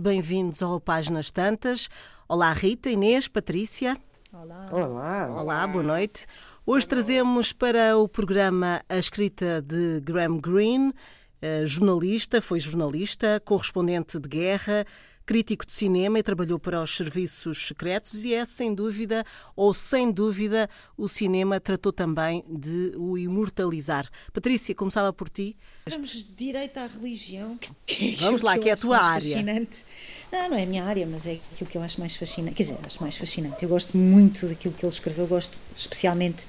bem-vindos ao Páginas Tantas. Olá, Rita, Inês, Patrícia. Olá. Olá. Olá, boa noite. Hoje trazemos para o programa a escrita de Graham Greene, eh, jornalista, foi jornalista, correspondente de guerra, crítico de cinema e trabalhou para os serviços secretos e é, sem dúvida, ou sem dúvida, o cinema tratou também de o imortalizar. Patrícia, começava por ti. Vamos direito à religião. Vamos lá, que é a tua área. Fascinante. Não, não é a minha área, mas é aquilo que eu acho mais fascinante. Quer dizer, acho mais fascinante. Eu gosto muito daquilo que ele escreveu, gosto especialmente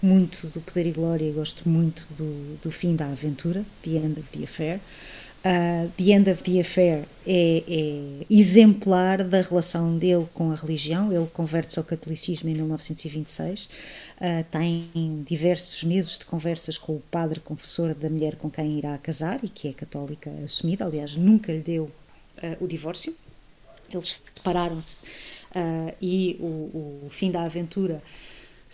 muito do Poder e Glória e gosto muito do, do fim da aventura, The End of the Affair. Uh, the End of the Affair é, é, exemplar da relação dele com a religião. Ele converte-se ao catolicismo em 1926. Uh, tem diversos meses de conversas com o padre confessor da mulher com quem irá casar e que é católica assumida. Aliás, nunca lhe deu uh, o divórcio. Eles separaram-se e o, o fim da aventura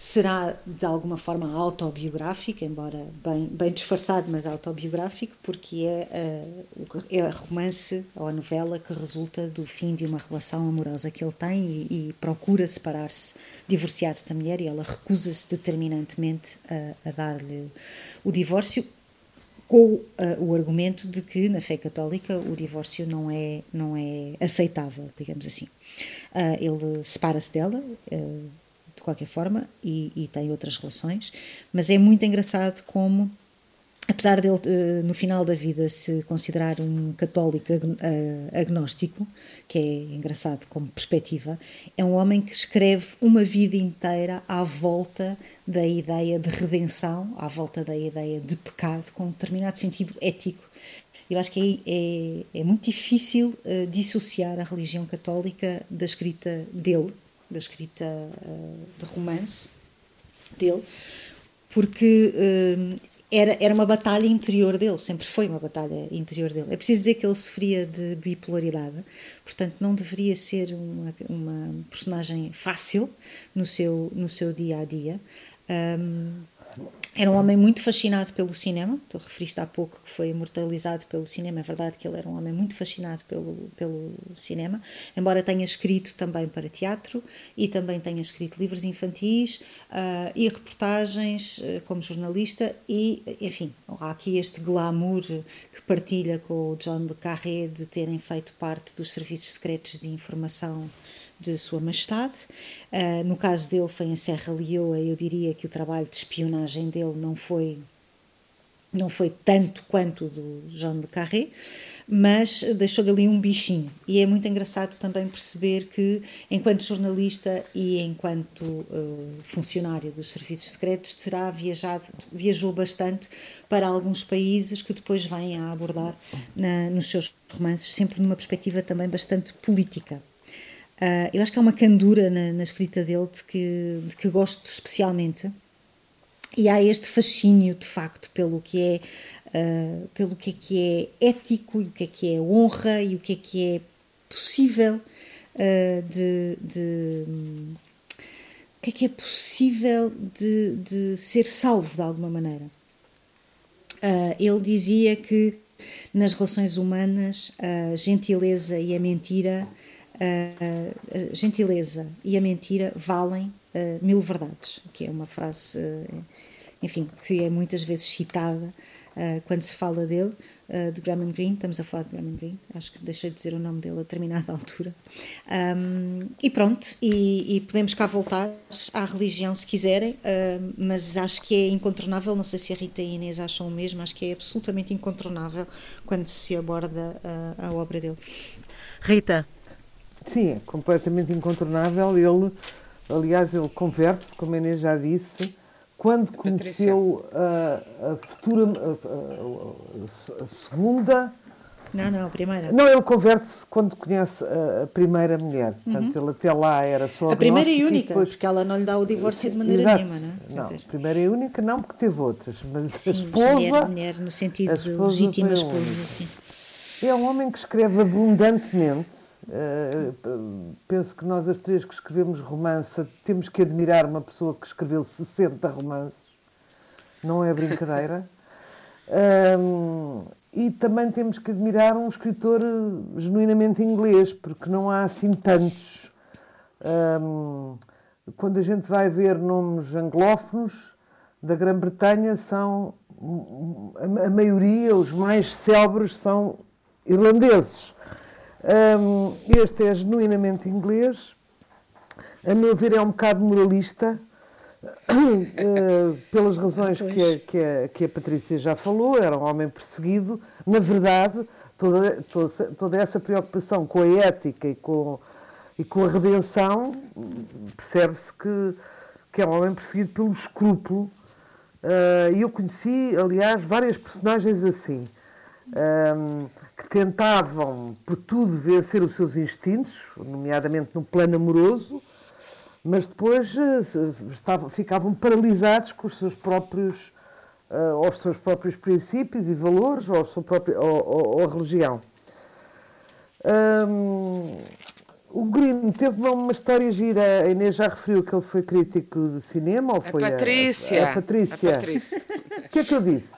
será de alguma forma autobiográfico, embora bem, bem disfarçado, mas autobiográfico, porque é, uh, é a romance ou a novela que resulta do fim de uma relação amorosa que ele tem e, e procura separar-se, divorciar-se da mulher e ela recusa-se determinantemente a, a dar-lhe o divórcio com uh, o argumento de que na fé católica o divórcio não é não é aceitável, digamos assim. Uh, ele separa-se dela, uh, qualquer forma, e, e tem outras relações, mas é muito engraçado como apesar dele uh, no final da vida se considerar um católico uh, agnóstico, que é engraçado como perspectiva, é um homem que escreve uma vida inteira à volta da ideia de redenção, à volta da ideia de pecado, com um determinado sentido ético. Eu acho que é, é, é muito difícil uh, dissociar a religião católica da escrita dele, da escrita uh, de romance dele, porque uh, era, era uma batalha interior dele, sempre foi uma batalha interior dele. É preciso dizer que ele sofria de bipolaridade, portanto não deveria ser uma, uma personagem fácil no seu, no seu dia a dia. Um, era um homem muito fascinado pelo cinema, tu referiste há pouco que foi imortalizado pelo cinema, é verdade que ele era um homem muito fascinado pelo, pelo cinema, embora tenha escrito também para teatro e também tenha escrito livros infantis uh, e reportagens uh, como jornalista e, enfim, há aqui este glamour que partilha com o John Le Carré de terem feito parte dos serviços secretos de informação de Sua Majestade. Uh, no caso dele foi em Serra Leoa, eu diria que o trabalho de espionagem dele não foi não foi tanto quanto do Jean de Carré, mas deixou-lhe ali um bichinho. E é muito engraçado também perceber que, enquanto jornalista e enquanto uh, funcionário dos serviços secretos, terá viajado, viajou bastante para alguns países que depois vêm a abordar na, nos seus romances, sempre numa perspectiva também bastante política. Uh, eu acho que há uma candura na, na escrita dele de que, de que gosto especialmente. E há este fascínio, de facto, pelo que é, uh, pelo que é que é ético e o que é que é honra e o que é que é possível uh, de, de o que é que é possível de, de ser salvo de alguma maneira. Uh, ele dizia que nas relações humanas a gentileza e a mentira a gentileza e a mentira valem uh, mil verdades, que é uma frase, uh, enfim, que é muitas vezes citada uh, quando se fala dele, de Graham Greene, estamos a falar de Graham Greene, acho que deixei de dizer o nome dele a determinada altura. Um, e pronto, e, e, podemos cá voltar à religião se quiserem, mas acho que é incontornável, não sei se a Rita e a Inês acham o mesmo, acho que é absolutamente incontornável quando se aborda a obra dele. Rita, Sim, é completamente incontornável. Ele, aliás, ele converte, como a Inês já disse, quando conheceu a, a futura, a, a, segunda. Não, não, a primeira. Não, ele converte-se quando conhece a, primeira mulher. Portanto, uhum. ele até lá era só. A primeira e única, e depois... porque ela não lhe dá o divórcio de maneira Exato. nenhuma, não é? Não, a primeira e única não, porque teve outras. Mas sim, a esposa. Mulher, mulher, no sentido de legítima esposa, sim. É um homem que escreve abundantemente Uh, penso que nós as três que escrevemos romance temos que admirar uma pessoa que escreveu 60 romances. Não é brincadeira. um, e também temos que admirar um escritor genuinamente inglês, porque não há assim tantos. Um, quando a gente vai ver nomes anglófonos da Grã-Bretanha, são a maioria, os mais célebres, são irlandeses. Um, este é genuinamente inglês, a meu ver, é um bocado moralista, uh, pelas razões que a, que, a, que a Patrícia já falou, era um homem perseguido. Na verdade, toda, toda, toda essa preocupação com a ética e com, e com a redenção, percebe-se que, que é um homem perseguido pelo escrúpulo. Uh, e eu conheci, aliás, várias personagens assim, um, que tentavam, por tudo, vencer os seus instintos, nomeadamente no plano amoroso, mas depois uh, estavam, ficavam paralisados com os seus próprios, uh, aos seus próprios princípios e valores, ou, a religião. O Green teve uma história gira. A Inês já referiu que ele foi crítico de cinema ou foi a Patrícia? A, a, a Patrícia. A Patrícia. O que é que eu disse?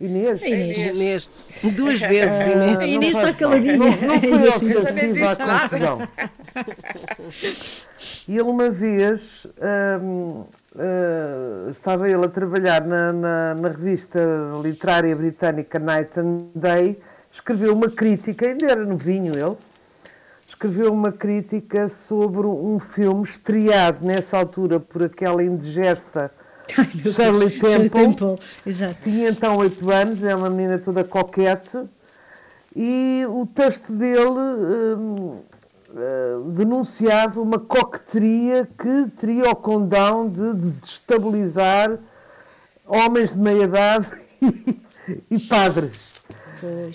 Inês? Inês. Inês. Duas vezes, ah, Inês. A Inês está caladinha. Não, não foi ofensiva à confusão. E ele uma vez hum, uh, estava ele a trabalhar na, na, na, revista literária britânica Night and Day, escreveu uma crítica, ainda era novinho ele, escreveu uma crítica sobre um filme estreado nessa altura por aquela indigesta Ai, Shirley Temple. Temple. Exato. Tinha então oito anos, é uma menina toda coquete, e o texto dele uh, uh, denunciava uma coqueteria que teria o condão de desestabilizar homens de meia idade e, e padres.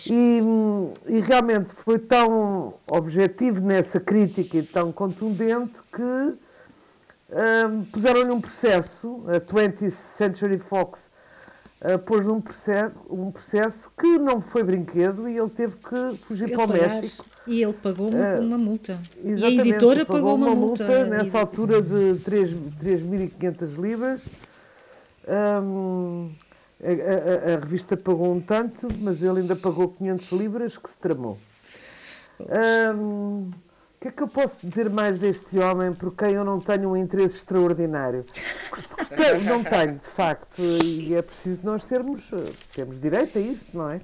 E, e, realmente foi tão objetivo nessa crítica e tão contundente que um, puseram-lhe um processo, a 20th Century Fox uh, pôs um processo, um processo que não foi brinquedo e ele teve que fugir ele para o. México. E ele pagou uma, uma multa. E a editora pagou, pagou uma, uma, multa. multa nessa altura de 3.500 libras. Um, a, a, a, revista pagou um tanto, mas ele ainda pagou 500 libras que se tramou. O que é que eu posso dizer mais deste homem por quem eu não tenho um interesse extraordinário? não tenho, de facto, e é preciso nós termos, temos direito a isso, não é?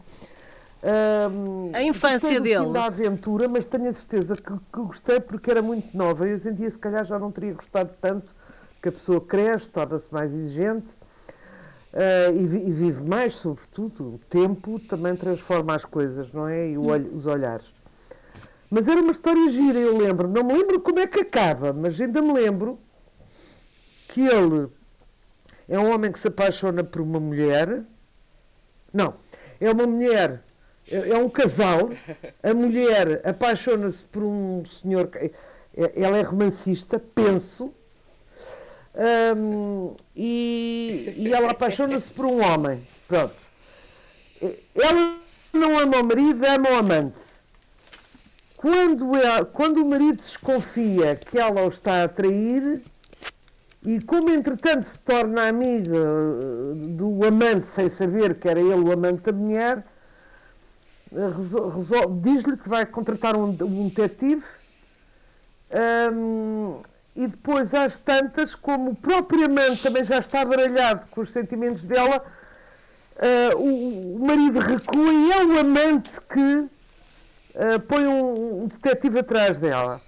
A infância dele. da aventura, mas tenho a certeza que, que gostei porque era muito nova. Eu sentia se calhar já não teria gostado tanto, que a pessoa cresce, torna-se mais exigente Uh, e, e, vive mais, sobretudo. O tempo também transforma as coisas, não é? E olho, os olhares. Mas era uma história gira, eu lembro. Não me lembro como é que acaba, mas ainda me lembro que ele é um homem que se apaixona por uma mulher. Não, é uma mulher, é, é um casal. A mulher apaixona-se por um senhor. É, ela é romancista, penso um, e, e ela apaixona-se por um homem. Pronto. Ela não ama o marido, ama o amante. Quando, ela, quando o marido desconfia que ela o está a trair, e como entretanto se torna amiga uh, do amante sem saber que era ele o amante da mulher, diz-lhe que vai contratar um, um detetive um, e depois às tantas, como propriamente também já está baralhado com os sentimentos dela, uh, o, o, marido recua e é o amante que uh, põe um, um, detetive atrás dela.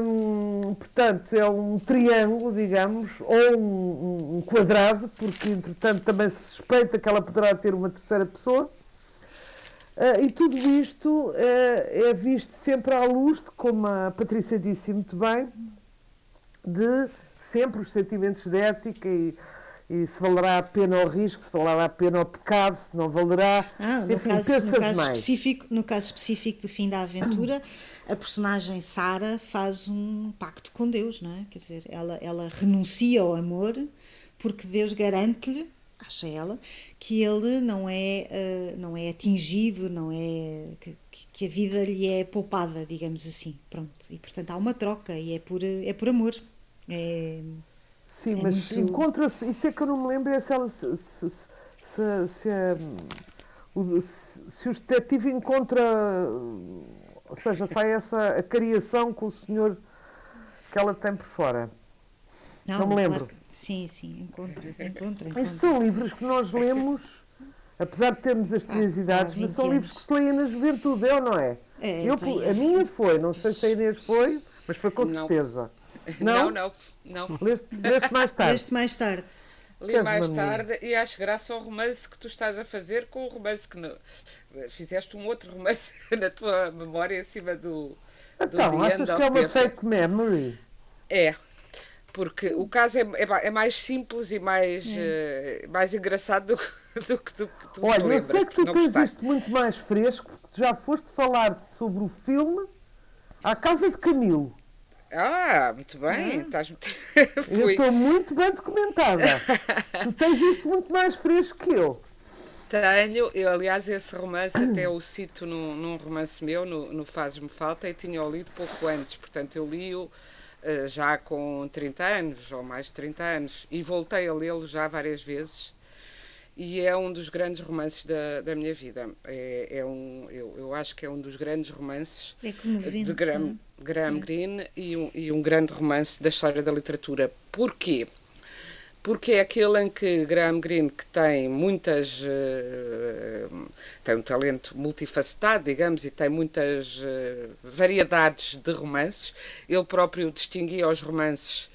Um, portanto, é um triângulo, digamos, ou um, um, quadrado, porque entretanto também se suspeita que ela poderá ter uma terceira pessoa. Uh, e tudo isto uh, é visto sempre à luz, como a Patrícia disse muito bem, de sempre os sentimentos de ética e, e se valerá a pena ao risco, se valerá a pena ao pecado, se não valerá. Ah, no, Enfim, caso, no, caso específico, no caso específico do fim da aventura, a personagem Sara faz um pacto com Deus, não é? Quer dizer, ela, ela renuncia ao amor porque Deus garante-lhe acha ela, que ele não é, uh, não é atingido, não é que, que, a vida lhe é poupada, digamos assim. Pronto. E portanto há uma troca e é por, é por amor. É, Sim, é mas muito... encontra-se, isso é que eu não me lembro, é se ela se, se, se, se o, se o detetive encontra, ou seja, sai essa a cariação com o senhor que ela tem por fora. Não, não me lembro. Claro que, sim, sim, encontra, encontra, encontra. Estes são livros que nós lemos, apesar de termos as três ah, idades, mas são anos. livros que se leem na juventude, é ou não é? é Eu, a minha foi, não sei se a Inês foi, mas foi com não. certeza. Não, não, não. não. Leste, leste mais tarde. Leste mais tarde. Li mais tarde e acho graça ao romance que tu estás a fazer com o romance que. No... Fizeste um outro romance na tua memória em cima do. do então, achas que é uma fake memory? É, porque o caso é, é, é mais simples e mais, uh, mais engraçado do, do que tu, tu Olha, eu sei que tu tens isto muito mais fresco, porque já foste falar sobre o filme A Casa de Camilo. Ah, muito bem. Ah. Estás... eu estou muito bem documentada. tu tens isto muito mais fresco que eu. Tenho, eu aliás esse romance até o cito num, num romance meu, no, no Fazes-me Falta, e tinha-o lido pouco antes, portanto eu li-o uh, já com 30 anos, ou mais de 30 anos, e voltei a lê-lo já várias vezes, e é um dos grandes romances da, da minha vida. É, é um, eu, eu acho que é um dos grandes romances é de Graham, Graham é. Greene e um, e um grande romance da história da literatura. Porquê? Porque é aquele em que Graham Greene, que tem muitas. Uh, tem um talento multifacetado, digamos, e tem muitas uh, variedades de romances, ele próprio distinguia os romances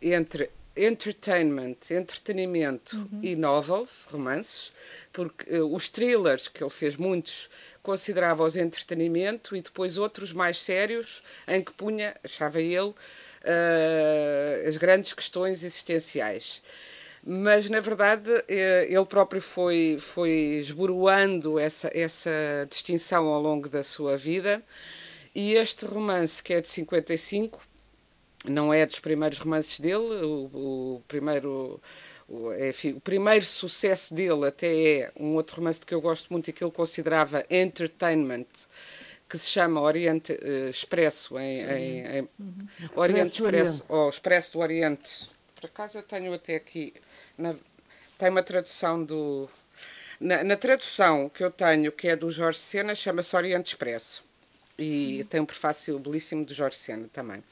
entre entertainment, entretenimento uhum. e novels, romances, porque uh, os thrillers, que ele fez muitos, considerava os entretenimento e depois outros mais sérios, em que punha, achava ele, uh, as grandes questões existenciais. Mas, na verdade, eh, ele próprio foi, foi esboroando essa, essa distinção ao longo da sua vida. E este romance, que é de 55, não é dos primeiros romances dele, o, o primeiro o, enfim, o primeiro sucesso dele até é um outro romance que eu gosto muito e que ele considerava entertainment, que se chama Oriente uh, Expresso, em, em, em uhum. Oriente Expresso, ou Expresso do Oriente. Por acaso eu tenho até aqui, na, tem uma tradução do... Na, na, tradução que eu tenho, que é do Jorge Sena, chama-se Oriente Expresso. E uhum. tem um prefácio belíssimo do Jorge Sena também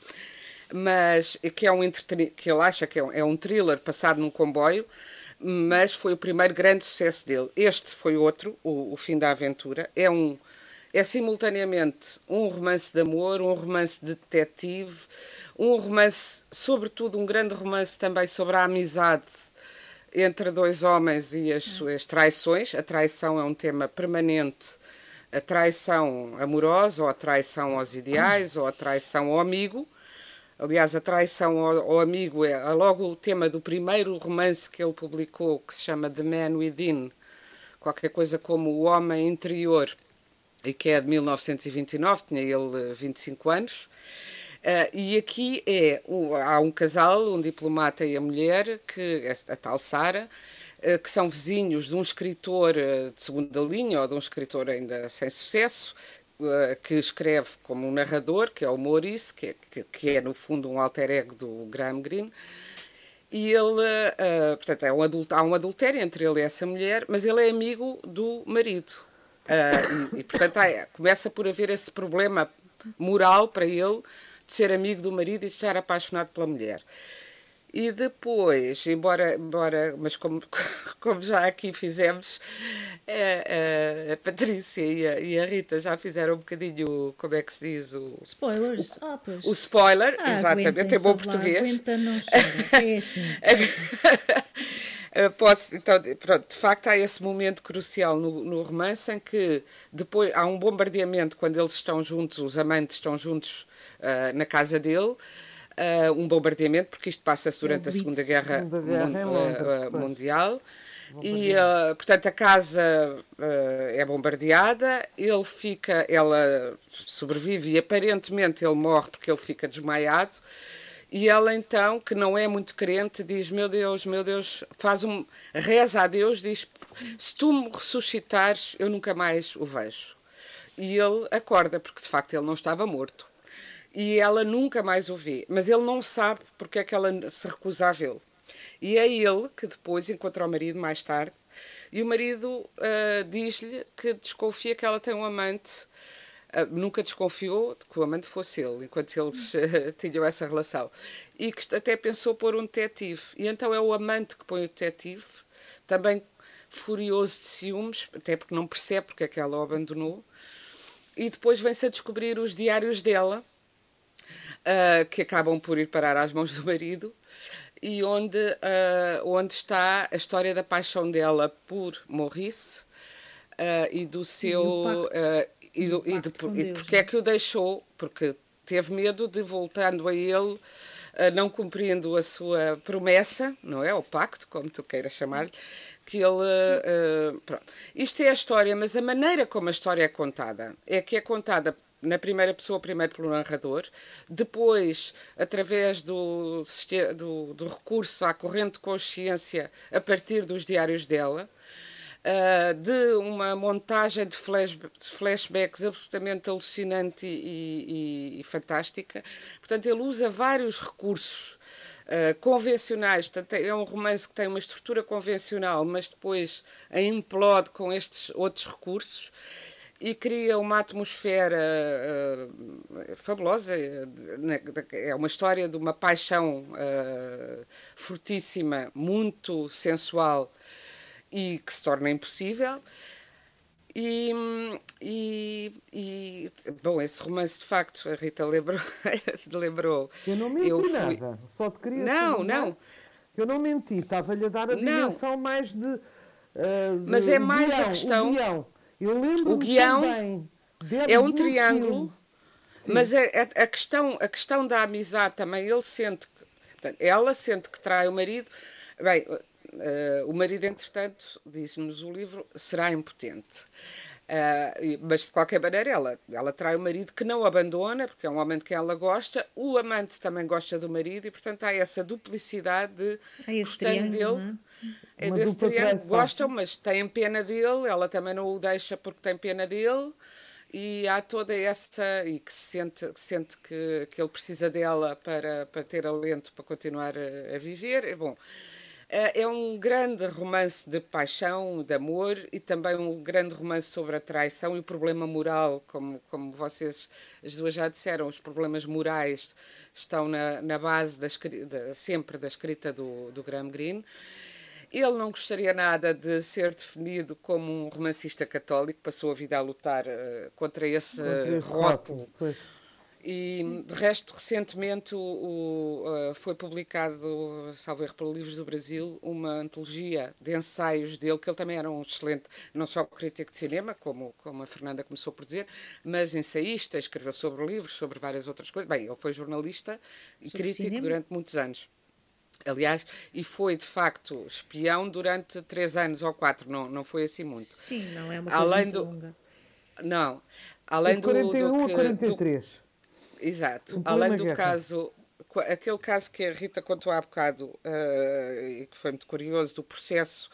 mas que é um que ele acha que é um, é um thriller passado num comboio, mas foi o primeiro grande sucesso dele. Este foi outro, o, o fim da aventura. É um é simultaneamente um romance de amor, um romance de detetive, um romance, sobretudo um grande romance também sobre a amizade entre dois homens e as suas traições. A traição é um tema permanente. A traição amorosa, ou a traição aos ideais, ou a traição ao amigo. Aliás, a traição ao, ao, amigo é, é logo o tema do primeiro romance que ele publicou, que se chama The Man Within, qualquer coisa como O Homem Interior, e que é de 1929, tinha ele 25 anos. Uh, e aqui é há um casal, um diplomata e a mulher, que a tal Sara, uh, que são vizinhos de um escritor de segunda linha ou de um escritor ainda sem sucesso, eh, que escreve como um narrador, que é o Maurice, que é, que, que é no fundo um alter ego do Graham Greene, e ele, uh, portanto, é um adulto, há um adultério entre ele e essa mulher, mas ele é amigo do marido. Uh, e, e, portanto, começa por haver esse problema moral para ele de ser amigo do marido e de estar apaixonado pela mulher. E depois, embora, embora mas como, como já aqui fizemos, a, a, a Patrícia e a, e a, Rita já fizeram um bocadinho, como é que se diz? O, Spoilers. O, ah, o spoiler, ah, exatamente, em bom português. Aguenta, não é assim. Posso, então, pronto, de facto há esse momento crucial no, no romance em que depois há um bombardeamento quando eles estão juntos, os amantes estão juntos uh, na casa dele uh, um bombardeamento, porque isto passa-se durante a Segunda Guerra, Segunda Guerra Londres, uh, Mundial. E, uh, portanto, a casa é bombardeada, ele fica, ela sobrevive e aparentemente ele morre porque ele fica desmaiado. E ela então, que não é muito crente, diz: Meu Deus, meu Deus, faz um. reza a Deus, diz: Se tu me ressuscitares, eu nunca mais o vejo. E ele acorda, porque de facto ele não estava morto e ela nunca mais o vê, mas ele não sabe porque é que ela se recusa a vê-lo. E é ele que depois encontra o marido mais tarde E o marido uh, diz-lhe que desconfia que ela tem um amante. Uh, nunca desconfiou de que o amante fosse ele, enquanto eles uh, tinham essa relação. E que até pensou pôr um detetive. E então é o amante que põe o detetive, também furioso de ciúmes, até porque não percebe porque é que ela o abandonou. E depois vem-se a descobrir os diários dela, que acabam por ir parar às mãos do marido e onde, uh, onde está a história da paixão dela por Maurice uh, e do seu. E, do, e, de, e porque é que o deixou, porque teve medo de, voltando a ele, uh, não cumprindo a sua promessa, não é? O pacto, como tu queiras chamar-lhe, que ele. Uh, pronto. Isto é a história, mas a maneira como a história é contada é que é contada na primeira pessoa, primeiro pelo narrador, depois, através do, do, do recurso à corrente de consciência a partir dos diários dela, uh, de uma montagem de, flash, flashbacks absolutamente alucinante e, e, e, fantástica. Portanto, ele usa vários recursos. Uh, convencionais, portanto, é um romance que tem uma estrutura convencional, mas depois implode com estes outros recursos e cria uma atmosfera uh, fabulosa. É uma história de uma paixão uh, fortíssima, muito sensual e que se torna impossível. E, e, e, bom, esse romance de facto, a Rita lembrou. lembrou eu não menti eu fui... nada, só te queria Não, não. Eu não menti, estava-lhe a dar a dimensão não. mais de, uh, de. Mas é mais guião, a questão. Eu lembro o guião também, é um triângulo, mas a, a, a, questão, a questão da amizade também, ele sente que, portanto, ela sente que trai o marido. Bem, uh, o marido, entretanto, diz-nos o livro, será impotente. Uh, mas de qualquer maneira ela, ela trai o marido que não abandona, porque é um homem de quem ela gosta, o amante também gosta do marido e portanto há essa duplicidade de gostando dele. É, é desse triângulo, gostam, mas têm pena dele, ela também não o deixa porque tem pena dele e há toda essa e que sente, que sente que, que ele precisa dela para, para ter alento para continuar a, a viver. É bom. Eh, é um grande romance de paixão, de amor e também um grande romance sobre a traição e o problema moral, como, como vocês as duas já disseram, os problemas morais estão na, na base da, da, sempre da escrita do, do Graham Greene. Ele não gostaria nada de ser definido como um romancista católico, passou a vida a lutar uh, contra esse, rótulo. rótulo e, de resto, recentemente o, o, uh, foi publicado, salvo erro, pelo Livros do Brasil, uma antologia de ensaios dele, que ele também era um excelente, não só crítico de cinema, como, como a Fernanda começou por dizer, mas ensaísta, escreveu sobre livros, sobre várias outras coisas. Bem, ele foi jornalista e sobre crítico cinema? durante muitos anos. Aliás, e foi de facto espião durante três anos ou quatro, não, não foi assim muito. Sim, não é uma coisa Além muito do, longa. Não, além de 41 do, do que, a 43. Do, Exato. Além do caso, aquele caso que a Rita contou há bocado uh, e que foi muito curioso, do processo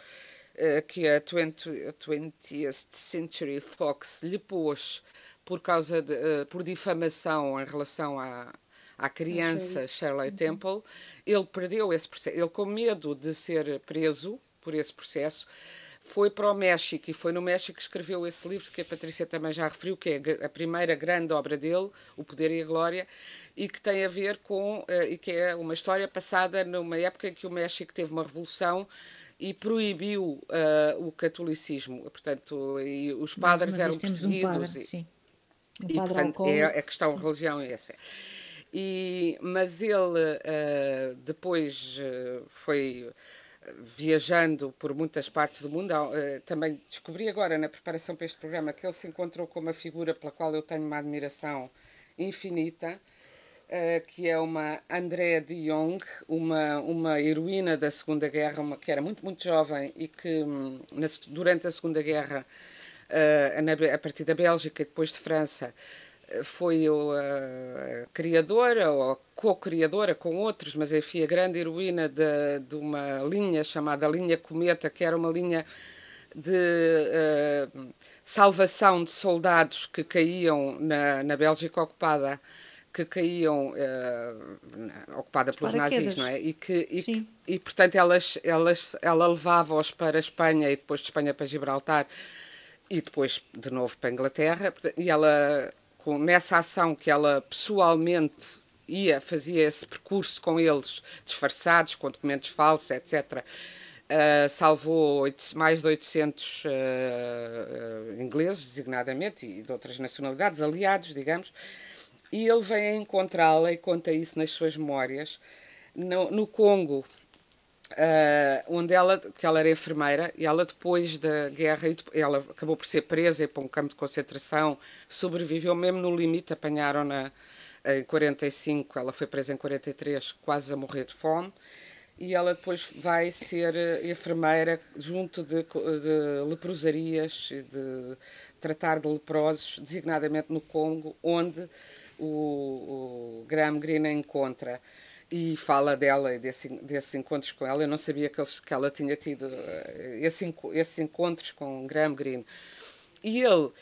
uh, que a 20, 20th Century Fox lhe pôs por causa de, uh, por difamação em relação à, à criança Shirley uhum. Temple, ele perdeu esse processo. Ele, com medo de ser preso por esse processo, foi para o México e foi no México que escreveu esse livro que a Patrícia também já referiu, que é a primeira grande obra dele, O Poder e a Glória, e que tem a ver com, uh, e que é uma história passada numa época em que o México teve uma revolução e proibiu uh, o catolicismo, portanto, e os padres eram perseguidos. Um padre, sim. Um e, portanto, é a questão sim. religião é essa. E, mas ele uh, depois foi viajando por muitas partes do mundo, uh, também descobri agora na preparação para este programa que ele se encontrou com uma figura pela qual eu tenho uma admiração infinita, uh, que é uma Andrea de Jong, uma, uma heroína da Segunda Guerra, uma, que era muito, muito jovem e que um, na, durante a Segunda Guerra, na, a partir da Bélgica e depois de França, foi a criadora ou co-criadora com outros, mas enfim, a grande heroína de, de, uma linha chamada Linha Cometa, que era uma linha de uh, salvação de soldados que caíam na, na Bélgica ocupada, que caíam uh, ocupada pelos nazis, não é? E que, e, que, e portanto elas, elas, ela levava-os para a Espanha e depois de Espanha para Gibraltar e depois de novo para a Inglaterra. E ela, nessa ação que ela pessoalmente ia, fazia esse percurso com eles, disfarçados, com documentos falsos, etc. Uh, salvou mais de 800 uh, uh, ingleses, designadamente, e de outras nacionalidades, aliados, digamos, e ele vem encontrá-la e conta isso nas suas memórias. No, no Congo, Uh, onde ela, que ela era enfermeira, e ela depois da guerra, ela acabou por ser presa e para um campo de concentração, sobreviveu mesmo no limite, apanharam-na em 45, ela foi presa em 43, quase a morrer de fome, e ela depois vai ser enfermeira junto de, de leprosarias, de tratar de leprosos, designadamente no Congo, onde o, o Graham Greene encontra e fala dela e desse, desses encontros com ela. Eu não sabia que, eles, que ela tinha tido eh, esse, esses encontros com Graham Greene. E ele,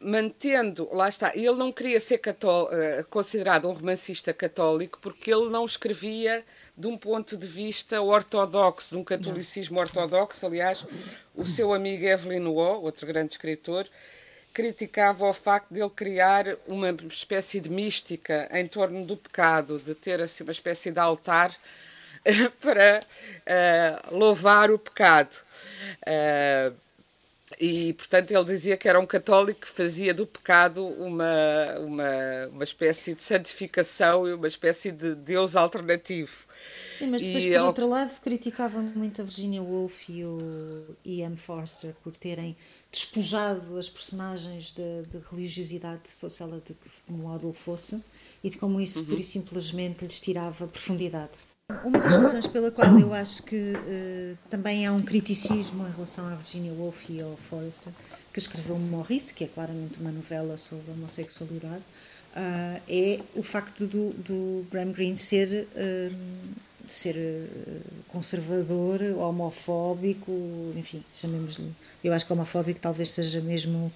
mantendo, lá está, ele não queria ser cató eh, considerado um romancista católico porque ele não escrevia de um ponto de vista ortodoxo, de um catolicismo ortodoxo. Aliás, o seu amigo Evelyn Waugh, outro grande escritor, criticava o facto de ele criar uma espécie de mística em torno do pecado, de ter assim uma espécie de altar para uh, louvar o pecado. Uh, e, portanto, ele dizia que era um católico que fazia do pecado uma, uma, uma espécie de santificação e uma espécie de Deus alternativo. Sim, mas depois, e por outro lado, criticava muito a Virginia Woolf e o Ian Forster por terem despojado as personagens de, de religiosidade, fosse ela de que modo fosse, e de como isso, uhum. pura e simplesmente, lhes tirava profundidade. Uma das razões pela qual eu acho que uh, também há um criticismo em relação à Virginia Woolf e ao Forster, que escreveu Maurice, que é claramente uma novela sobre a homossexualidade, uh, é o facto do, do Graham Greene ser uh, ser conservador, homofóbico, enfim, chamemos-lhe. Eu acho que homofóbico talvez seja mesmo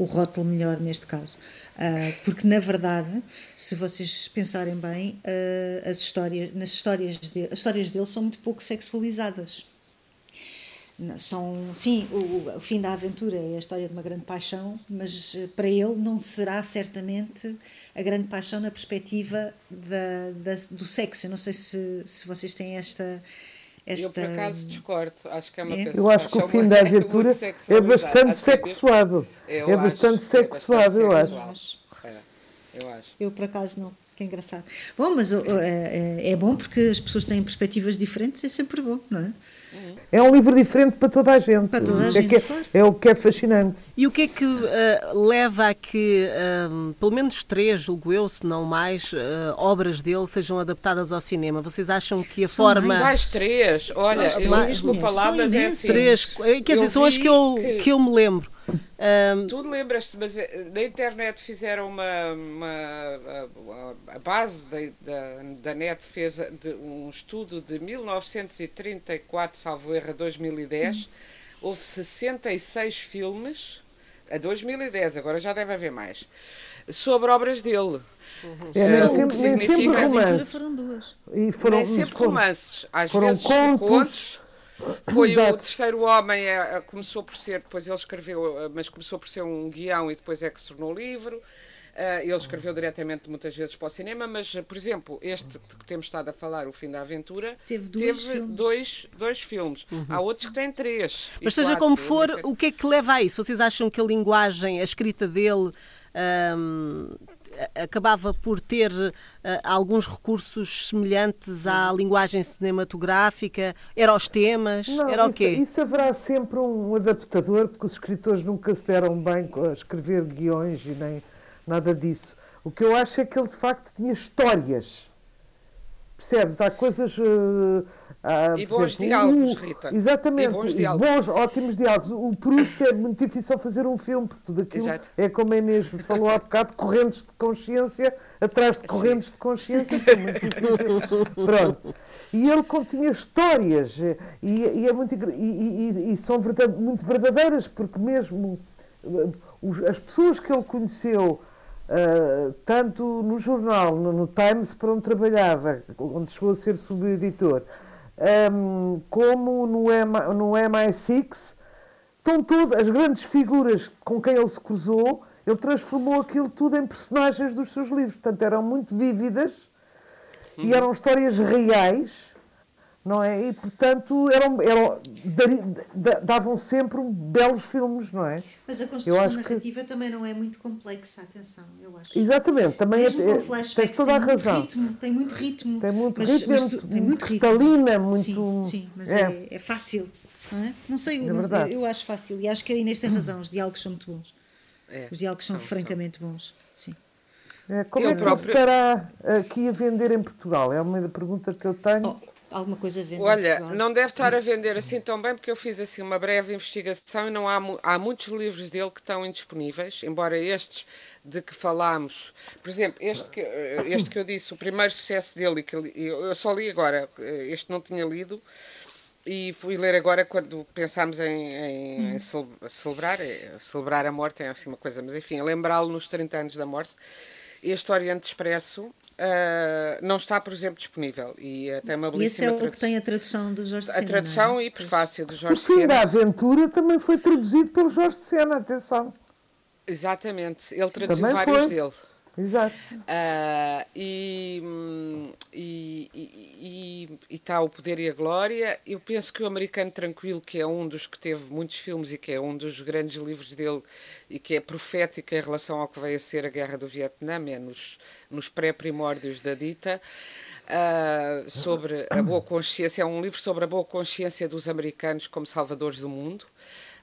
o rótulo melhor neste caso. Uh, porque, na verdade, se vocês pensarem bem, uh, as histórias, nas histórias de, as histórias dele são muito pouco sexualizadas são sim o, o, fim da aventura é a história de uma grande paixão mas eh, para ele não será certamente a grande paixão na perspectiva da, da do sexo eu não sei se, se vocês têm esta esta... Eu, por acaso, discordo. Acho que é uma é? Eu acho que o fim da aventura é bastante sexuado. É, bastante sexuado, eu acho. É, eu acho. Eu, por acaso, não. Que engraçado. Bom, mas é, é, é bom porque as pessoas têm perspectivas diferentes, é sempre bom, não é? É um livro diferente para toda a gente. Para toda a é gente, é, claro. é, o que é fascinante. E o que é que uh, leva a que uh, pelo menos três, julgo eu, se não mais, uh, obras dele sejam adaptadas ao cinema? Vocês acham que a são forma. Mais, mais três, olha, eu mais, desculpa é assim. Três, quer dizer, são as que eu, que... que eu me lembro. Um, tu lembras-te, mas eh, na internet fizeram uma. uma a, a base da, da, da net fez de, um estudo de 1934, salvo erro, a 2010. Hum. Houve 66 filmes, a 2010, agora já deve haver mais, sobre obras dele. Uhum. É, o que significa. Sempre foram duas. E foram, nem sempre foram, romances, às vezes contos, contos foi Exato. o terceiro homem, é, começou por ser, depois ele escreveu, eh, mas começou por ser um guião e depois é que se tornou livro. Uh, ele escreveu diretamente muitas vezes para o cinema, mas, por exemplo, este que temos estado a falar, O Fim da Aventura, teve, dois, teve filmes. Dois, dois filmes. Uhum. Há outros que têm três. Mas seja quatro, como for, o que é que leva a isso? Vocês acham que a linguagem, a escrita dele. Um, acabava por ter uh, alguns recursos semelhantes à linguagem cinematográfica? Era os temas? Não, era o quê? Isso, isso haverá sempre um adaptador, porque os escritores nunca se deram bem a escrever guiões e nem nada disso. O que eu acho é que ele de facto tinha histórias. Percebes? Há coisas. Uh, ah, e bons exemplo, diálogos, Rita. Exatamente. E bons, diálogos. bons, ótimos diálogos. O Proust é muito difícil fazer um filme, porque tudo aquilo Exato. é como a Inês falou há bocado, correntes de consciência, atrás de correntes Sim. de consciência, que é muito difícil. Pronto. E ele continha histórias, e, e é muito, e, e, e são verdade, muito verdadeiras, porque mesmo eh, as pessoas que ele conheceu uh, tanto no jornal, no, no, Times, para onde trabalhava, onde chegou a ser subeditor, um, como no, M, no MI6, estão todas as grandes figuras com quem ele se cruzou, ele transformou aquilo tudo em personagens dos seus livros. Portanto, eram muito vívidas e uhum. eram histórias reais não é? E, portanto, eram, eram, davam sempre belos filmes, não é? Mas a construção narrativa que... também não é muito complexa, atenção, eu acho. Exatamente, também Mesmo é, é, tem toda a razão. Ritmo, tem muito ritmo. Tem muito mas, ritmo, mas tu, tem muito ritmo. muito... Sim, sim mas é, é, é fácil, não é? Não sei, é não, eu, eu, acho fácil e acho que a Inês tem razão, os diálogos são muito bons. É, os diálogos são, são francamente são. bons, sim. É, como eu é que próprio... estará aqui a vender em Portugal? É uma pergunta que eu tenho. Oh alguma coisa a vender. Olha, não deve estar a vender assim tão bem, porque eu fiz assim uma breve investigação e não há, há muitos livros dele que estão indisponíveis, embora estes de que falámos, por exemplo, este que, este que eu disse, o primeiro sucesso dele, que eu só li agora, este não tinha lido, e fui ler agora quando pensámos em, em, hum. celebrar, é, celebrar a morte, é assim uma coisa, mas enfim, lembrá-lo nos 30 anos da morte. Este Oriente Expresso Uh, não está, por exemplo, disponível. E tem uma belíssima e esse é o que tem a tradução do Jorge Sena. A tradução é? e prefácio do Jorge Sena. O fim da aventura também foi traduzido pelo Jorge Sena, atenção. Exatamente, ele traduziu também vários foi. dele. Exato. Uh, e, e está o Poder e a Glória. Eu penso que o Americano Tranquilo, que é um dos que teve muitos filmes e que é um dos grandes livros dele e que é profético em relação ao que vai ser a Guerra do Vietnã, é nos, nos pré-primórdios da dita. Uh, sobre a boa consciência, é um livro sobre a boa consciência dos americanos como salvadores do mundo.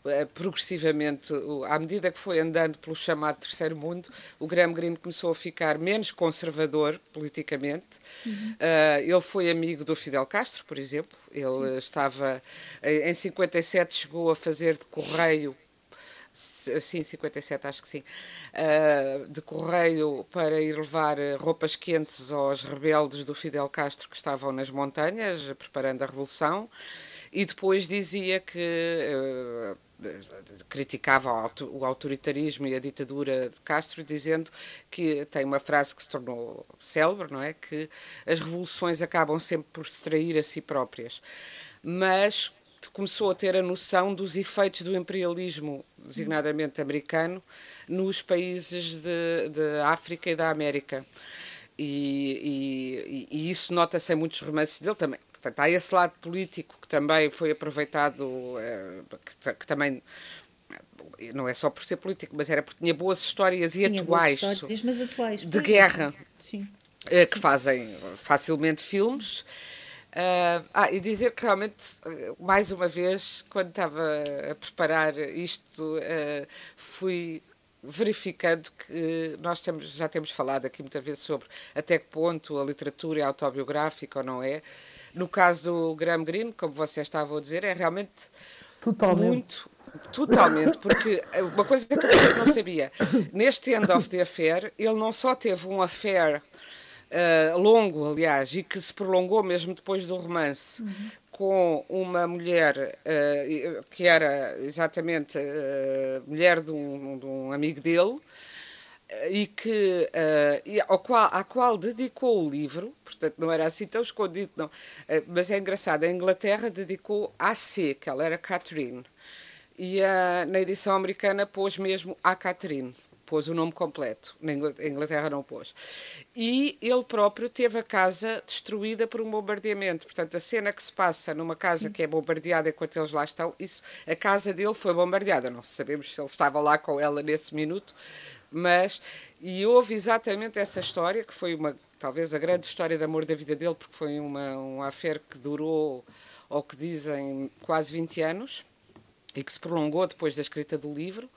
Eh, progressivamente, à medida que foi andando pelo chamado terceiro mundo, o Graham Greene começou a ficar menos conservador politicamente. Uhum. Uh, ele foi amigo do Fidel Castro, por exemplo. Ele sim. estava, em 57, chegou a fazer de correio sim, 57 acho que sim, uh, de correio para ir levar roupas quentes aos rebeldes do Fidel Castro que estavam nas montanhas, preparando a Revolução, e depois dizia que uh, criticava o autoritarismo e a ditadura de Castro, dizendo que tem uma frase que se tornou célebre, não é? Que as revoluções acabam sempre por se trair a si próprias. Mas começou a ter a noção dos efeitos do imperialismo, designadamente americano, nos países de, de África e da América. E, e, e isso nota-se em muitos romances dele também. Portanto, há esse lado político que também foi aproveitado, eh, que, que também eh, não é só por ser político, mas era porque tinha boas histórias e tinha atuais, boas histórias, mas atuais de guerra Sim. Eh, que fazem facilmente filmes. Ah, e dizer que realmente, mais uma vez, quando estava a preparar isto, fui verificando que nós temos, já temos falado aqui muitas vezes sobre até que ponto a literatura é autobiográfica ou não é. No caso do Graham Greene, como vocês estavam a dizer, é realmente totalmente. muito. Totalmente, porque uma coisa que eu não sabia, neste End of the Affair, ele não só teve um affair uh, longo, aliás, e que se prolongou mesmo depois do romance, uhum. com uma mulher uh, que era exatamente uh, mulher de um, de um amigo dele, e que uh, ao qual, à qual dedicou o livro, portanto não era assim tão escondido, não, uh, mas é engraçado, a Inglaterra dedicou a C, que ela era Catherine, e uh, na edição americana pôs mesmo a Catherine, pôs o nome completo, na Inglaterra não pôs. E ele próprio teve a casa destruída por um bombardeamento, portanto a cena que se passa numa casa que é bombardeada enquanto eles lá estão, isso, a casa dele foi bombardeada, não sabemos se ele estava lá com ela nesse minuto, mas e houve exatamente essa história que foi uma talvez a grande história de amor da vida dele porque foi uma um affair que durou ou que dizem quase 20 anos e que se prolongou depois da escrita do livro.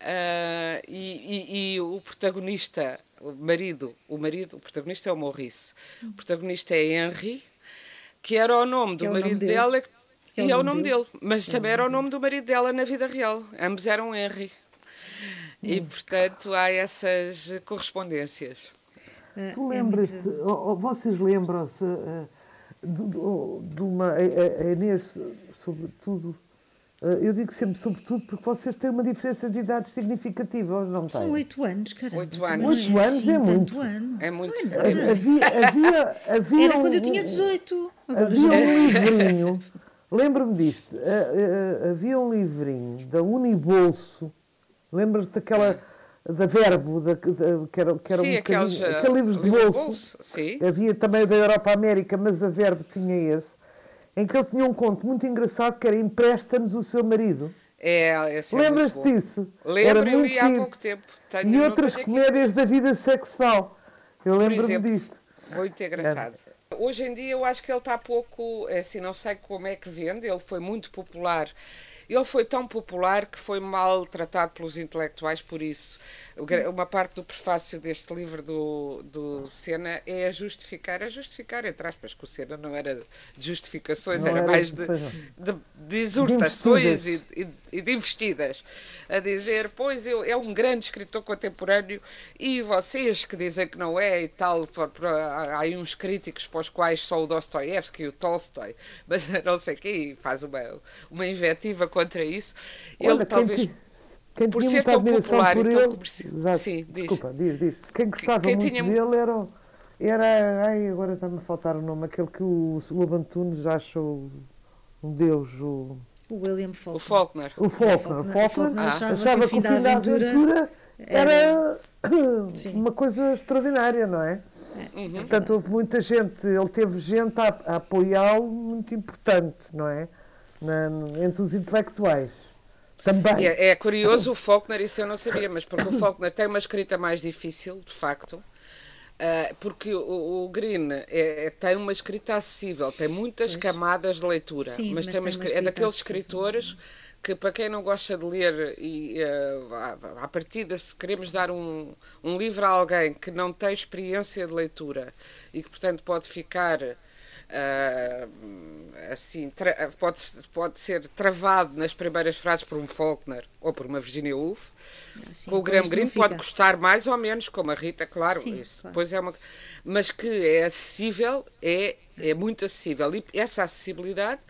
Uh, e, e, e, o protagonista o marido o marido o protagonista é o Maurice. O protagonista é Henry que era o nome do é marido nome dela e é, é o nome dele, dele. mas é também era o nome do marido dela na vida real. Ambos eram Henry e, portanto, há essas correspondências. É, tu é lembras-te, ou, vocês lembram-se uh, de, de, uma. A, a Inês, sobretudo, Uh, eu digo sempre sobretudo porque vocês têm uma diferença de idades significativa, não têm? São oito anos, caramba. Oito anos. Oito é anos assim é muito. ano. É muito. Não é é nada. muito. Havia, havia, havia Era quando eu um- tinha 18. Agora Havia já um livrinho, lembro-me disto, ah, havia um livrinho da Unibolso, lembras-te daquela, da Verbo, da, da- que era, que era Sim, um aqueles uh, aqueles livros de livros bolso. Sim. Havia também da Europa América, mas a Verbo tinha esse, em que ele tinha um conto muito engraçado que era Empresta-nos o seu marido. É, esse é Lembras-te disso? Lembro, Era eu li há pouco tempo. Tenho- E outras aqui. comédias da vida sexual. Eu lembro-me disto. Muito engraçado. Hoje em dia eu acho que ele está pouco, é assim, não sei como é que vende, ele foi muito popular. Ele foi tão popular que foi mal tratado pelos intelectuais por isso. Uma parte do prefácio deste livro do, do Senna é a justificar, a justificar, entre aspas, que o Senna não era de justificações, Não era, mais de, de, de exortações De e, e, e de investidas. A dizer, pois eu, é um grande escritor contemporâneo e vocês que dizem que não é e tal, por- por- há há aí uns críticos para os quais só o Dostoiévski e o Tolstói, mas não sei quem, faz uma, uma invetiva contra isso. Ele Olha, quem talvez. quem por ser tão popular por e tão ele, comercial. Exato, Sim, diz. desculpa, diz, diz. Quem gostava Quem muito tinha- dele era, era, ai, agora está-me a faltar o nome, aquele que o, o Abantunes achou um deus, o, O William Faulkner. O Faulkner. o Faulkner. Faulkner- Faulkner Faulkner achava achava que o fim da aventura era, era- Sim. uma coisa extraordinária, não é? Uhum. Portanto, houve muita gente, ele teve gente a, a apoiá-lo muito importante, não é? Na- entre os intelectuais. Também. É, é curioso o Faulkner, isso eu não sabia, mas porque o Faulkner tem uma escrita mais difícil, de facto, ah, porque o, o Green é- é- tem uma escrita acessível, tem muitas camadas de leitura, Sim, mas, mas tem uma tem uma escri- é daqueles acessível. escritores que, para quem não gosta de ler, e ah, à à partida, se queremos dar um, um livro a alguém que não tem experiência de leitura e que, portanto, pode ficar. Ah, assim, tra- pode, pode ser travado nas primeiras frases por um Faulkner ou por uma Virginia Woolf. Assim, com o com Graham Greene pode fica. gostar mais ou menos, como a Rita, claro, Sim, isso. claro. Pois é uma, mas que é acessível, é, é muito acessível. E essa acessibilidade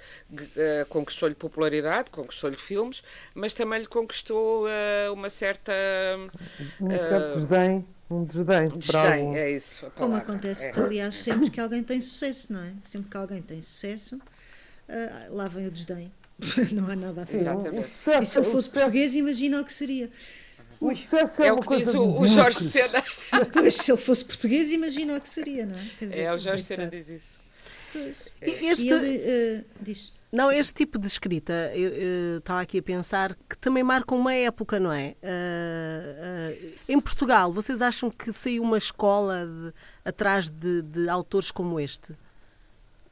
eh, conquistou-lhe popularidade, conquistou-lhe filmes, mas também lhe conquistou eh, uma certa. Um certo desdém, um desdém. desdém, é isso. a Como acontece, é. aliás, sempre que alguém tem sucesso, não é? Sempre que alguém tem sucesso, ah, lá vem o desdém. não há nada a fazer. Exatamente. E se eu o fosse português, imagina o que seria. O sucesso é, É uma o que coisa diz o, o. Jorge Sena. Pois, se ele fosse português, imagina o que seria, não é? Quer dizer, É, o Jorge Sena coitado. diz isso. Este, E ele ah, diz. Não, este tipo de escrita, eu, eu estava aqui a pensar que também marca uma época, não é? Ah, ah, em Portugal, vocês acham que saiu uma escola de- atrás de, de autores como este?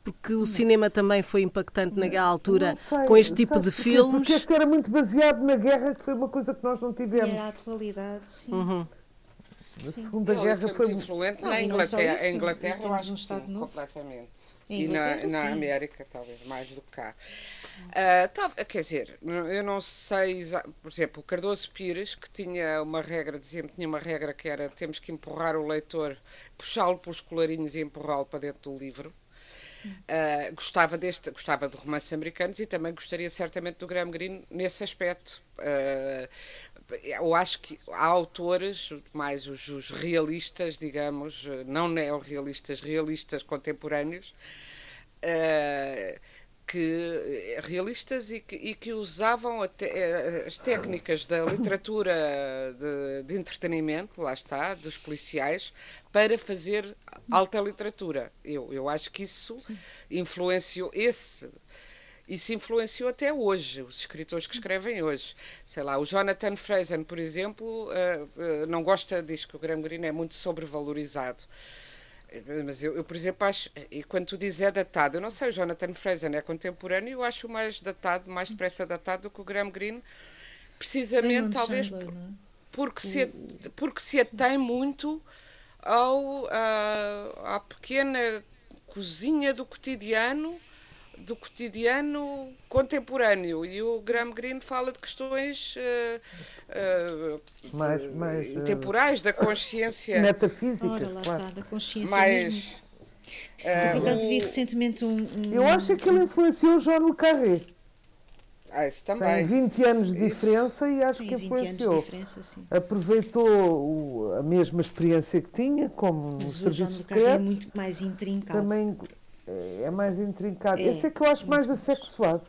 Porque o cinema também foi impactante naquela altura Não sei, com este tipo de filmes. Porque este era muito baseado na guerra, que foi uma coisa que nós não tivemos. era a atualidade, sim. Uhum. A Segunda Ele Guerra foi foi. muito influente Não, na não é só Inglaterra. isso, Inglaterra, eu acho um que Estado sim, novo. completamente. E na, na. América, talvez, mais do que cá. Tá- quer dizer, eu não sei, por exemplo, o Cardoso Pires, que tinha uma regra, dizia-me, tinha uma regra que era temos que empurrar o leitor, puxá-lo pelos colarinhos e empurrá-lo para dentro do livro. Ah, gostava deste, gostava de romances americanos e também gostaria certamente do Graham Greene nesse aspecto. Ah, eu acho que há autores, mais os, os realistas, digamos, não neorrealistas, realistas contemporâneos, eh, que realistas e que, e que usavam até, eh, as técnicas da literatura de, de entretenimento, lá está, dos policiais, para fazer alta literatura. Eu, eu acho que isso influenciou esse isso influenciou até hoje, os escritores que escrevem hoje. Sei lá, o Jonathan Fraser, por exemplo, eh, eh, não gosta, diz que o Graham Greene é muito sobrevalorizado. Mas eu, eu, por exemplo, acho, e quando tu dizes é datado, eu não sei, o Jonathan Fraser é contemporâneo, eu acho mais datado, mais depressa datado do que o Graham Greene, precisamente, talvez, Chandler, por- é? porque se, porque se atém muito ao, à, à pequena cozinha do cotidiano do cotidiano contemporâneo e o Graham Greene fala de questões eh, eh, Mais- de- mais, eh, temporais da consciência Metafísicas, Ora, lá claro. está, da consciência mais mesmo. eh, Por acaso vi recentemente um. um- Eu acho que ele influenciou o João Le Carré. Ah, isso também. Tem 20 anos de diferença isso. e acho Tem que influenciou. Aproveitou o, a mesma experiência que tinha, como no Mas serviço o João secreto. é muito mais intrincado. Também é mais intrincado. É, Esse é que eu acho mais assexuado.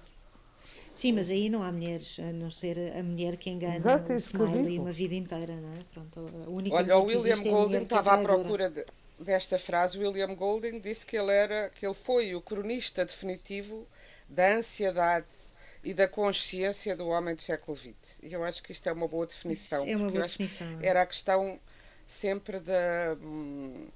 Sim, mas aí não há mulheres, a não ser a mulher que engana Exato, o isso que eu Smiley digo. uma vida inteira, não é? Pronto, a única Olha, o William é Golding é estava à procura de- desta frase. William Golding disse que ele era, que ele foi o cronista definitivo da ansiedade e da consciência do homem do século XX. E eu acho que isto é uma boa definição. Isso é uma boa definição, é. Era a questão sempre da, hum,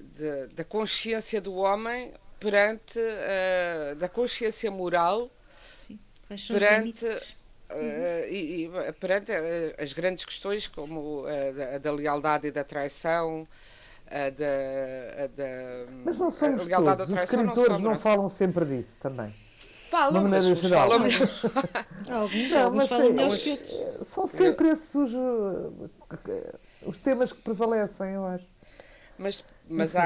da, da consciência do homem perante a, da consciência moral Sim. Os perante limites? eh, e, e perante eh, as grandes questões como a da, a da lealdade e da traição a da, a da Mas não a somos lealdade todos. da Os traição escritores não, somos. falam sempre disso também. falam, mas uns falam Alguns, Não, alguns mas falam que outros. São sempre esses os, uh, os temas que prevalecem, eu acho. mas mas há,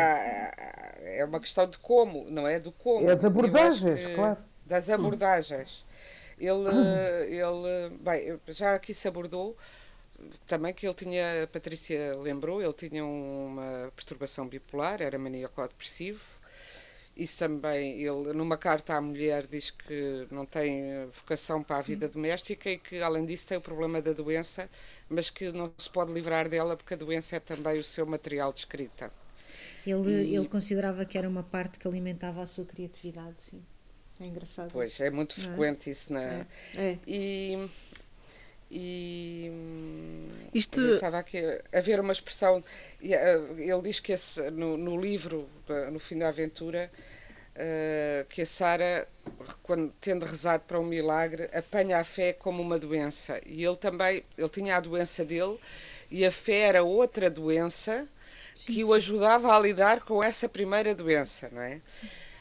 é uma questão de como não é do como É Eu abordagens, que- claro. das abordagens ele ele bem já aqui se abordou também que ele tinha, a Patrícia lembrou, ele tinha uma perturbação bipolar, era maníaco-depressivo. Isso também, ele numa carta à mulher diz que não tem vocação para a vida doméstica e que além disso tem o problema da doença, mas que não se pode livrar dela porque a doença é também o seu material de escrita. Ele, E- ele considerava que era uma parte que alimentava a sua criatividade, sim. É engraçado. Pois, isso. é muito é? frequente isso na... É, é. E, e Isto- estava aqui a ver uma expressão. eh, Ele diz que esse, no, no livro, no fim da aventura, eh, que a Sara, quando tendo rezado para um milagre, apanha a fé como uma doença. E ele também, ele tinha a doença dele e a fé era outra doença que o ajudava a lidar com essa primeira doença, não é?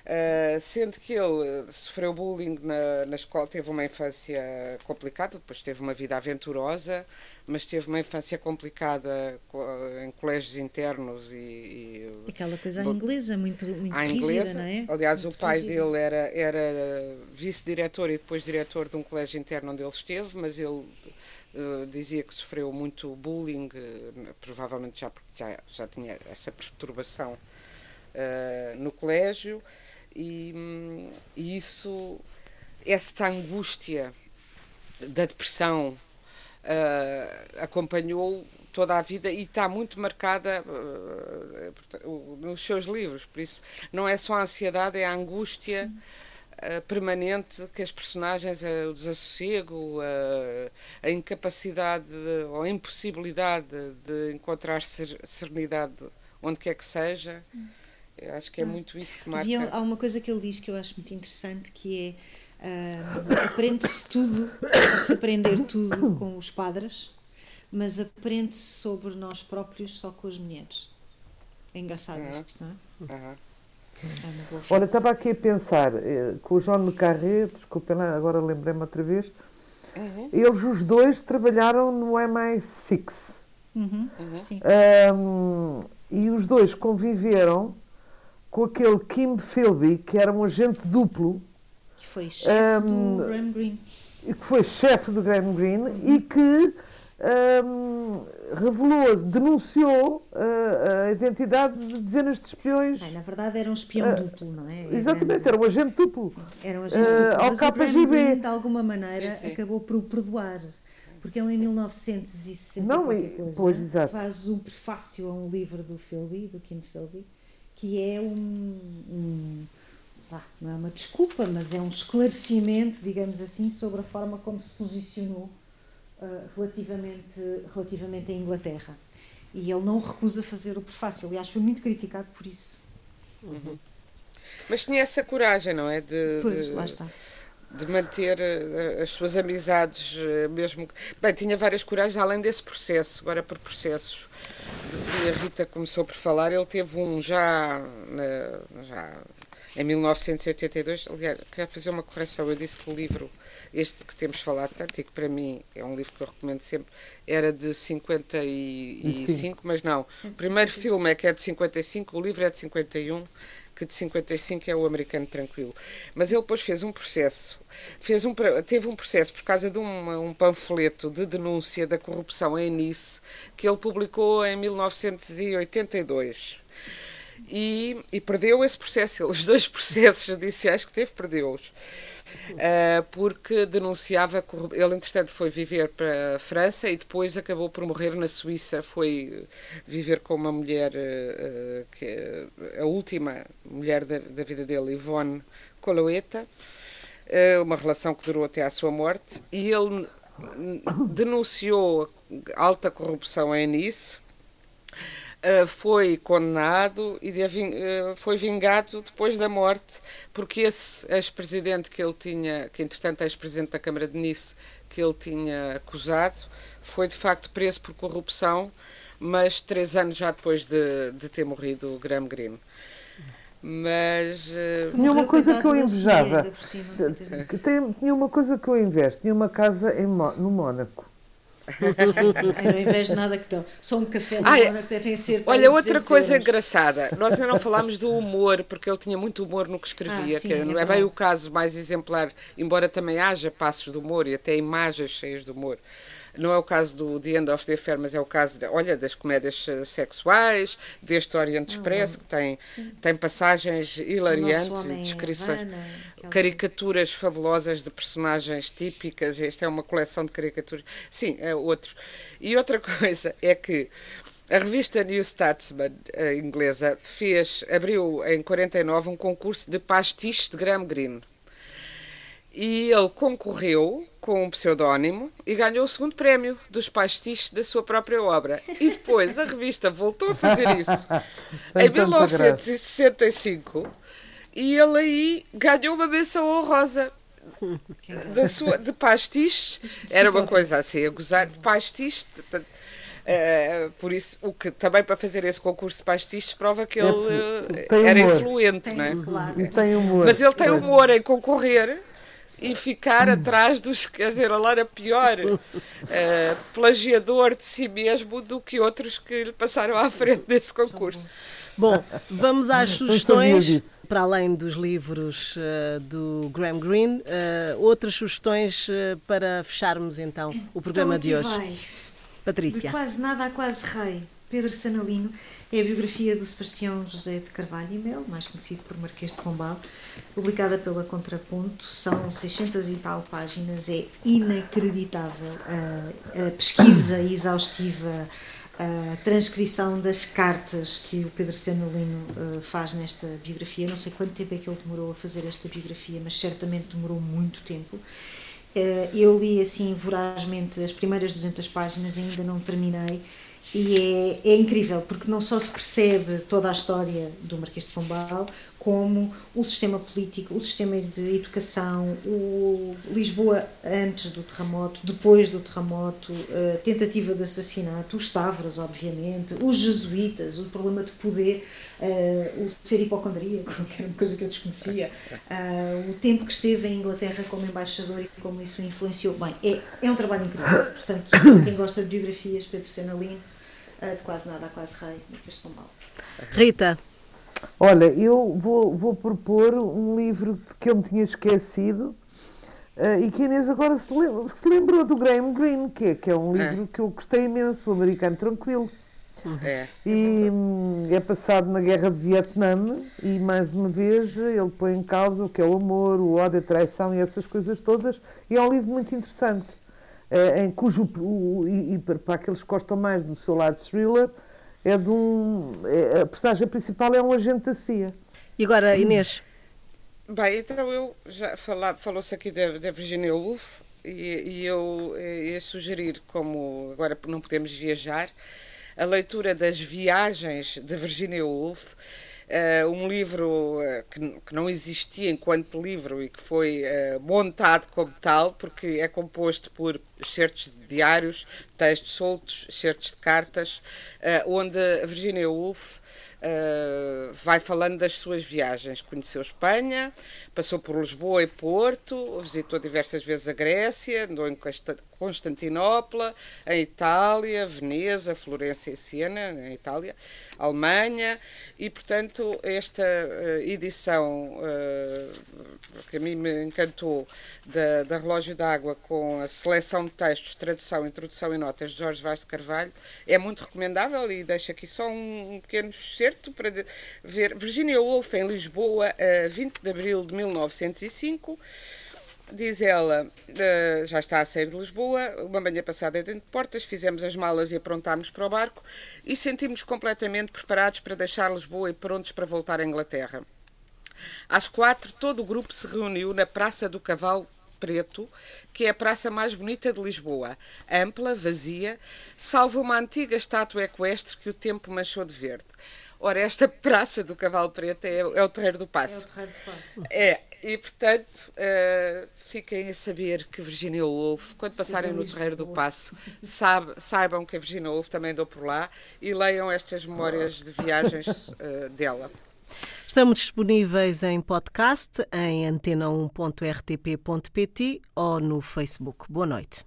Uh, sendo que ele sofreu bullying na, na escola, teve uma infância complicada, depois teve uma vida aventurosa, mas teve uma infância complicada co- em colégios internos e, e Aquela coisa à Bo- inglesa, muito, muito à rígida, inglesa. não é? Aliás, Muito o pai rígida. dele era, era vice-diretor e depois diretor de um colégio interno onde ele esteve, mas ele eh, dizia que sofreu muito bullying, eh, provavelmente já porque já, já tinha essa perturbação eh, no colégio, e, hum, e isso, essa angústia da depressão eh, acompanhou toda a vida e está muito marcada nos seus livros. Por isso, não é só a ansiedade, é a angústia permanente que as personagens, o desassossego, a incapacidade de- ou a impossibilidade de encontrar ser- serenidade onde quer que seja. Eu acho que é muito isso que marca. Havia, há uma coisa que ele diz que eu acho muito interessante que é ah, aprende-se tudo, pode-se aprender tudo com os padres, mas aprende-se sobre nós próprios só com as mulheres. É engraçado Uhum. isto, não é? Aham. É Olha, estava aqui a pensar, eh, com o João Le Carré, desculpem lá, agora lembrei-me outra vez, Uhum. eles os dois trabalharam no MI6. Uhum, Uhum. Sim. Ahm, e os dois conviveram com aquele Kim Philby, que era um agente duplo, Que foi chefe Ahm, do Graham Greene. e que foi chefe do Graham Greene e que ahm, revelou, denunciou ah, a identidade de dezenas de espiões. Bem, na verdade era um espião Ah, duplo, não é? É Exatamente, grande. era um agente duplo. Sim, era um agente Eh, duplo, ao KGB. De alguma maneira, Sim, sim. acabou por o perdoar. Porque ele, em 1960, Não, e- coisa, pois, exato. faz um prefácio a um livro do Philby, do Kim Philby, que é um. um vá, não é uma desculpa, mas é um esclarecimento, digamos assim, sobre a forma como se posicionou ah, relativamente, relativamente à Inglaterra. E ele não recusa fazer o prefácio. Aliás, foi muito criticado por isso. Mas tinha essa coragem, não é? De, Pois, de- lá está. de manter eh, as suas amizades, eh, mesmo. Bem, tinha várias coragens além desse processo, agora por processos de que a Rita começou por falar, ele teve um já, já em 1982. Aliás, quero fazer uma correção. Eu disse que o livro, este que temos falado tanto, e que para mim é um livro que eu recomendo sempre, era de 55, mas não. O primeiro filme é que é de 55, o livro é de 51 que de 55 é o americano tranquilo. Mas ele depois fez um processo, fez um, teve um processo por causa de um, um panfleto de denúncia da corrupção em Nice, que ele publicou em 1982. E, e perdeu esse processo, os dois processos judiciais que teve, perdeu-os. Uh, porque denunciava. Ele, entretanto, foi viver para a França e depois acabou por morrer na Suíça. Foi viver com uma mulher, uh, que a última mulher da, da vida dele, Yvonne Coloeta, uh, uma relação que durou até à sua morte. E ele denunciou alta corrupção em Nice foi condenado e uh, foi vingado depois da morte, porque esse ex-presidente que ele tinha, que entretanto é ex-presidente da Câmara de Nice, que ele tinha acusado, foi de facto preso por corrupção, mas três anos já depois de, de ter morrido o Graham Greene. Mas. Uh... Tinha uma coisa que eu invejava. Tinha uma coisa que eu invejo. Tinha uma casa em, no Mónaco eu não invejo nada que estão. Só um café na hora que devem ser. Olha, outra coisa euros. engraçada. Nós ainda não falámos do humor, porque ele tinha muito humor no que escrevia, ah, sim, que não é, é bem o caso mais exemplar, embora também haja passos de humor e até imagens cheias de humor. Não é o caso do The End of the Affair, mas é o caso, de, olha, das comédias eh, sexuais, deste Oriente ah, Expresso, que tem, tem passagens hilariantes, descrições, Havana, caricaturas fabulosas de personagens típicas. Esta é uma coleção de caricaturas. Sim, é outro. E outra coisa é que a revista New Statesman, a inglesa, fez, abriu em 49 um concurso de pastiche de Graham Greene. E ele concorreu com um pseudónimo e ganhou o segundo prémio dos pastiches da sua própria obra. E depois a revista voltou a fazer isso em 1965 e ele aí ganhou uma menção honrosa da sua, de pastiche. Era uma coisa assim, a gozar de pastiche. Uh, por isso, o que também para fazer esse concurso de pastiches prova que ele uh, era influente, tem, não é? Claro. Tem humor. Mas ele tem humor em concorrer e ficar atrás dos. Quer dizer, ele era pior uh, plagiador de si mesmo do que outros que lhe passaram à frente desse concurso. Bom, vamos às sugestões. Para além dos livros uh, do Graham Greene, uh, outras sugestões para fecharmos então o programa então, de hoje. Vai. Patrícia. De quase nada a quase rei. Pedro Sanalino é a biografia do Sebastião José de Carvalho e Mel, mais conhecido por Marquês de Pombal, publicada pela Contraponto. São 600 e tal páginas, é inacreditável a, a pesquisa exaustiva, a transcrição das cartas que o Pedro Sanalino uh, faz nesta biografia. Não sei quanto tempo é que ele demorou a fazer esta biografia, mas certamente demorou muito tempo. Uh, eu li assim vorazmente as primeiras 200 páginas, ainda não terminei e é, é, incrível, porque não só se percebe toda a história do Marquês de Pombal, como o sistema político, o sistema de educação, o Lisboa antes do terremoto, depois do terremoto, a tentativa de assassinato, os Tavros, obviamente, os jesuítas, o problema de poder, uh, o ser hipocondríaco, que era uma coisa que eu desconhecia, uh, o tempo que esteve em Inglaterra como embaixador e como isso influenciou. Bem, é, é um trabalho incrível. Portanto, quem gosta de biografias, Pedro Senalino, de quase nada a quase rei, Marquês de Pombal. Rita. Olha, eu vou, vou propor um livro que eu me tinha esquecido uh, e que a Inês agora se, lembra, se lembrou do Graham Greene, que é, que é um é. livro é. que eu gostei imenso, o Americano Tranquilo. É. E hum, é passado na guerra de Vietnã e mais uma vez ele põe em causa o que é o amor, o ódio, a traição e essas coisas todas. E é um livro muito interessante, em cujo o, e, e, para aqueles que gostam mais do seu lado thriller, é de um. É, a personagem principal é um agente da CIA. E agora, Inês? Bem, então eu já falou-se aqui da, da Virginia Woolf e, e eu eh, ia sugerir, como agora não podemos viajar, a leitura das viagens de Virginia Woolf uh, um livro uh, que, que, não existia enquanto livro e que foi uh, montado como tal, porque é composto por certos diários, textos soltos, certos de cartas, onde a Virginia Woolf Uh, vai falando das suas viagens. Conheceu Espanha, passou por Lisboa e Porto, visitou diversas vezes a Grécia, andou em Constantinopla, em Itália, Veneza, Florença e Siena, em Itália, Alemanha, e portanto esta uh, edição uh, que a mim me encantou da, da Relógio d'Água com a seleção de textos, tradução, introdução e notas de Jorge Vaz de Carvalho é muito recomendável e deixo aqui só um pequeno excerto para ver. Virginia Woolf em Lisboa, a 20 de abril de 1905 Diz ela, uh, já está a sair de Lisboa, uma manhã passada dentro de portas, fizemos as malas e aprontámos para o barco e sentimos completamente preparados para deixar Lisboa e prontos para voltar à Inglaterra. Às quatro, todo o grupo se reuniu na Praça do Cavalo Preto, que é a praça mais bonita de Lisboa, ampla, vazia, salvo uma antiga estátua equestre que o tempo manchou de verde. Ora, esta Praça do Cavalo Preto é, é o Terreiro do Passo. É o Terreiro do Passo. É, e portanto, uh, fiquem a saber que Virginia Woolf, quando passarem no Terreiro do Passo, sabe, saibam que a Virginia Woolf também andou por lá e leiam estas memórias de viagens uh, dela. Estamos disponíveis em podcast em antena1.rtp.pt ou no Facebook. Boa noite.